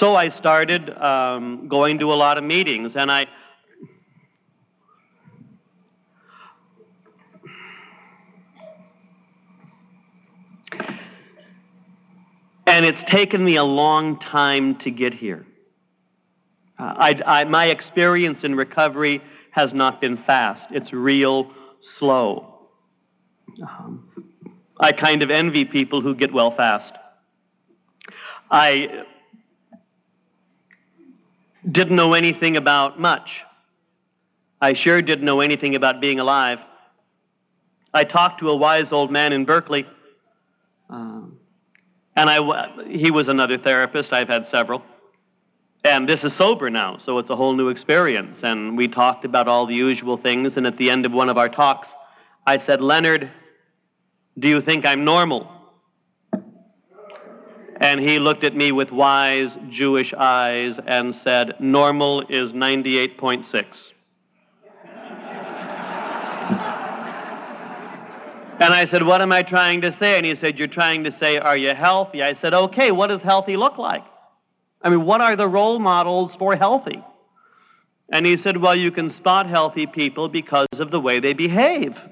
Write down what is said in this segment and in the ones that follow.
So I started um, going to a lot of meetings, and I. And it's taken me a long time to get here. Uh, I, I, my experience in recovery has not been fast. It's real slow. Um, I kind of envy people who get well fast. I didn't know anything about much. I sure didn't know anything about being alive. I talked to a wise old man in Berkeley, um, and I, he was another therapist. I've had several. And this is sober now, so it's a whole new experience. And we talked about all the usual things, and at the end of one of our talks, I said, Leonard, do you think I'm normal? And he looked at me with wise Jewish eyes and said, normal is 98.6. And I said, what am I trying to say? And he said, you're trying to say, are you healthy? I said, okay, what does healthy look like? I mean, what are the role models for healthy? And he said, well, you can spot healthy people because of the way they behave.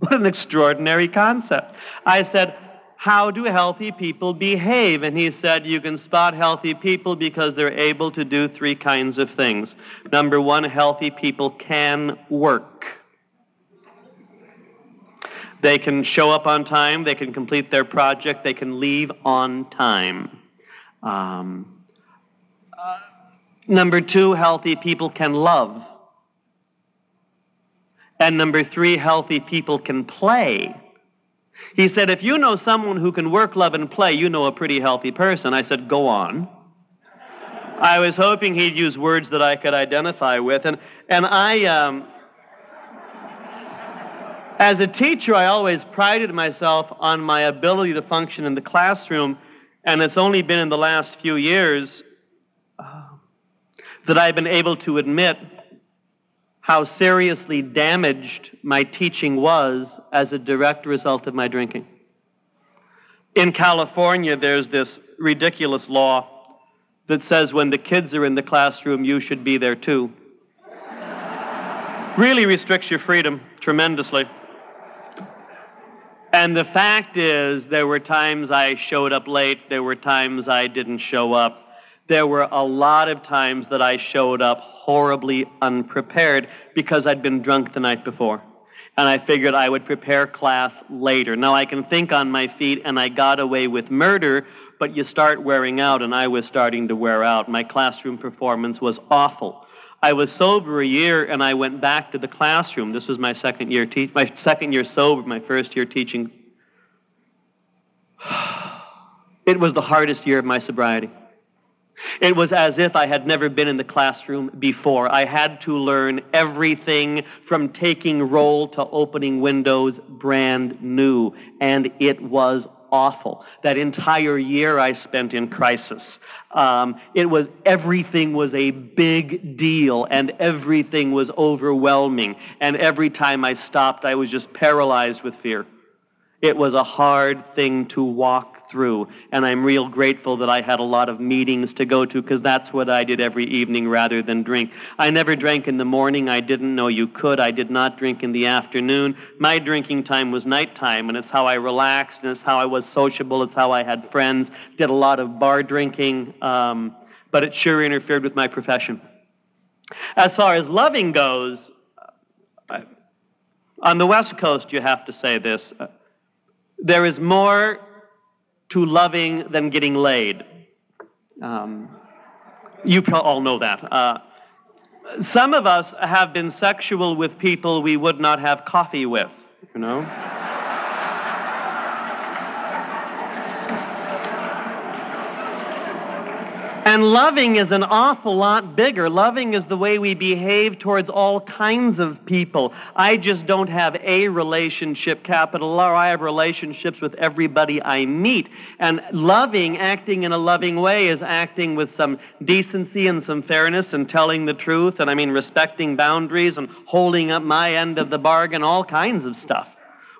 What an extraordinary concept. I said, how do healthy people behave? And he said, you can spot healthy people because they're able to do three kinds of things. Number one, healthy people can work. They can show up on time. They can complete their project. They can leave on time. Um, uh, number two, healthy people can love. And number three, healthy people can play. He said, if you know someone who can work, love, and play, you know a pretty healthy person. I said, go on. I was hoping he'd use words that I could identify with. And, and I, um, as a teacher, I always prided myself on my ability to function in the classroom and it's only been in the last few years uh, that I've been able to admit how seriously damaged my teaching was as a direct result of my drinking. In California, there's this ridiculous law that says when the kids are in the classroom, you should be there too. really restricts your freedom tremendously. And the fact is, there were times I showed up late. There were times I didn't show up. There were a lot of times that I showed up horribly unprepared because I'd been drunk the night before. And I figured I would prepare class later. Now I can think on my feet and I got away with murder, but you start wearing out and I was starting to wear out. My classroom performance was awful. I was sober a year and I went back to the classroom. This was my second year te- my second year sober, my first year teaching. It was the hardest year of my sobriety. It was as if I had never been in the classroom before. I had to learn everything from taking roll to opening windows brand new, and it was awful. That entire year I spent in crisis. Um, it was everything was a big deal, and everything was overwhelming. And every time I stopped, I was just paralyzed with fear. It was a hard thing to walk through. And I'm real grateful that I had a lot of meetings to go to because that's what I did every evening rather than drink. I never drank in the morning. I didn't know you could. I did not drink in the afternoon. My drinking time was nighttime, and it's how I relaxed, and it's how I was sociable. It's how I had friends. Did a lot of bar drinking, um, but it sure interfered with my profession. As far as loving goes, on the West Coast, you have to say this. Uh, there is more to loving than getting laid. Um, you all know that. Uh, some of us have been sexual with people we would not have coffee with, you know? And loving is an awful lot bigger. Loving is the way we behave towards all kinds of people. I just don't have a relationship, capital R. I have relationships with everybody I meet. And loving, acting in a loving way, is acting with some decency and some fairness and telling the truth. And I mean respecting boundaries and holding up my end of the bargain, all kinds of stuff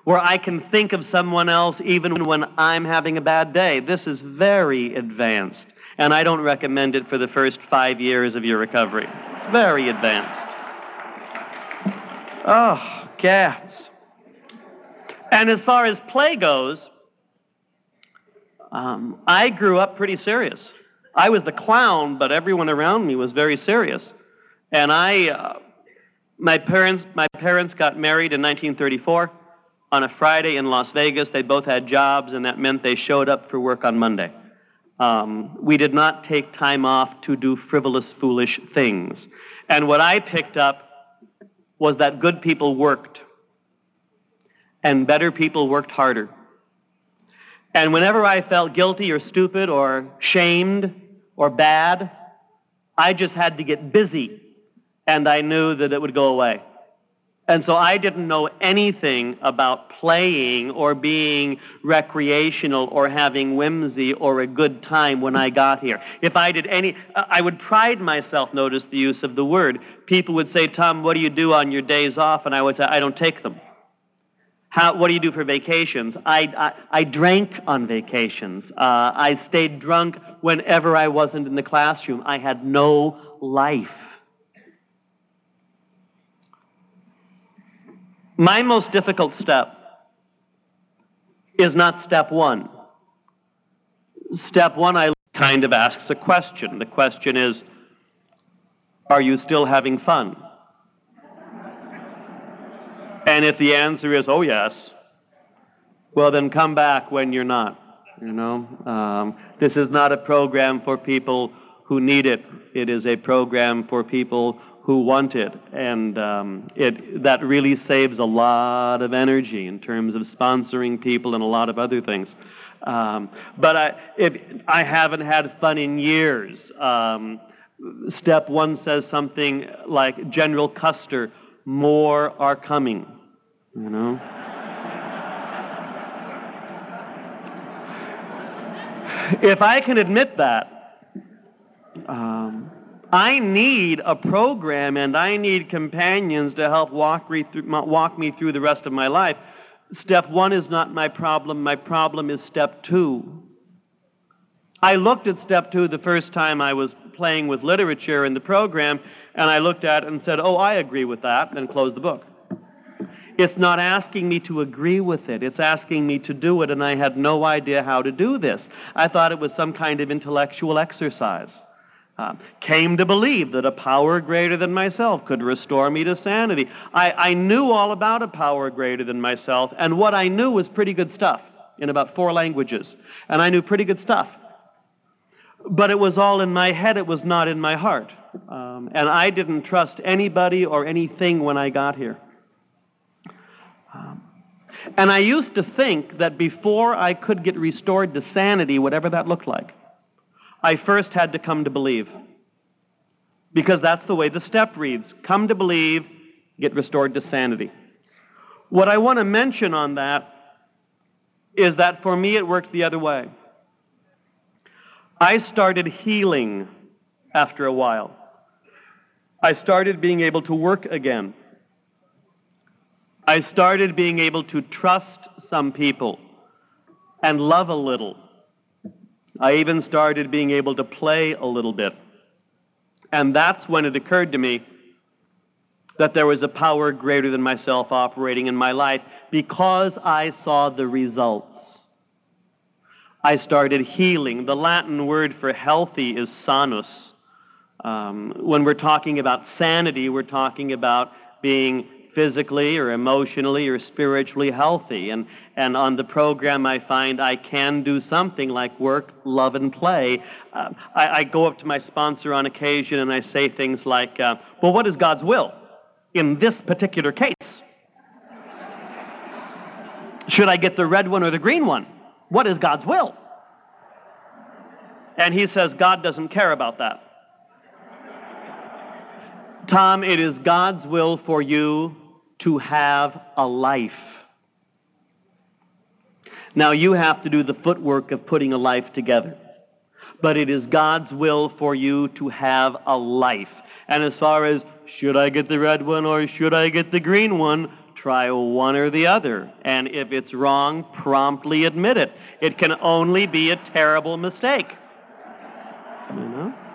where I can think of someone else even when I'm having a bad day. This is very advanced. And I don't recommend it for the first five years of your recovery. It's very advanced. Oh, cats. And as far as play goes, um, I grew up pretty serious. I was the clown, but everyone around me was very serious. And I, uh, my parents, my parents got married in 1934 on a Friday in Las Vegas. They both had jobs, and that meant they showed up for work on Monday. Um, we did not take time off to do frivolous, foolish things. And what I picked up was that good people worked, and better people worked harder. And whenever I felt guilty or stupid or shamed or bad, I just had to get busy, and I knew that it would go away. And so I didn't know anything about playing or being recreational or having whimsy or a good time when I got here. If I did any, I would pride myself, notice the use of the word. People would say, Tom, what do you do on your days off? And I would say, I don't take them. How, what do you do for vacations? I, I, I drank on vacations. Uh, I stayed drunk whenever I wasn't in the classroom. I had no life. My most difficult step is not step one. Step one, I kind of asks a question. The question is, are you still having fun? And if the answer is, oh yes, well then come back when you're not. You know, um, this is not a program for people who need it. It is a program for people who want it, and um, it that really saves a lot of energy in terms of sponsoring people and a lot of other things. Um, but I, I haven't had fun in years. Um, step one says something like General Custer, more are coming. You know. if I can admit that, um, I need a program and I need companions to help walk me, through, walk me through the rest of my life. Step one is not my problem. My problem is step two. I looked at step two the first time I was playing with literature in the program, and I looked at it and said, oh, I agree with that, and closed the book. It's not asking me to agree with it. It's asking me to do it, and I had no idea how to do this. I thought it was some kind of intellectual exercise uh, came to believe that a power greater than myself could restore me to sanity. I, I knew all about a power greater than myself, and what I knew was pretty good stuff in about four languages. And I knew pretty good stuff. But it was all in my head. It was not in my heart. Um, and I didn't trust anybody or anything when I got here. Um, and I used to think that before I could get restored to sanity, whatever that looked like, I first had to come to believe. Because that's the way the step reads. Come to believe, get restored to sanity. What I want to mention on that is that for me it worked the other way. I started healing after a while. I started being able to work again. I started being able to trust some people and love a little I even started being able to play a little bit. And that's when it occurred to me that there was a power greater than myself operating in my life because I saw the results. I started healing. The Latin word for healthy is sanus. Um, when we're talking about sanity, we're talking about being physically or emotionally or spiritually healthy. And, and on the program, I find I can do something like work, love, and play. Uh, I, I, go up to my sponsor on occasion and I say things like, uh, well, what is God's will in this particular case? Should I get the red one or the green one? What is God's will? And he says, God doesn't care about that. Tom, it is God's will for you to have a life. Now you have to do the footwork of putting a life together. But it is God's will for you to have a life. And as far as should I get the red one or should I get the green one, try one or the other. And if it's wrong, promptly admit it. It can only be a terrible mistake.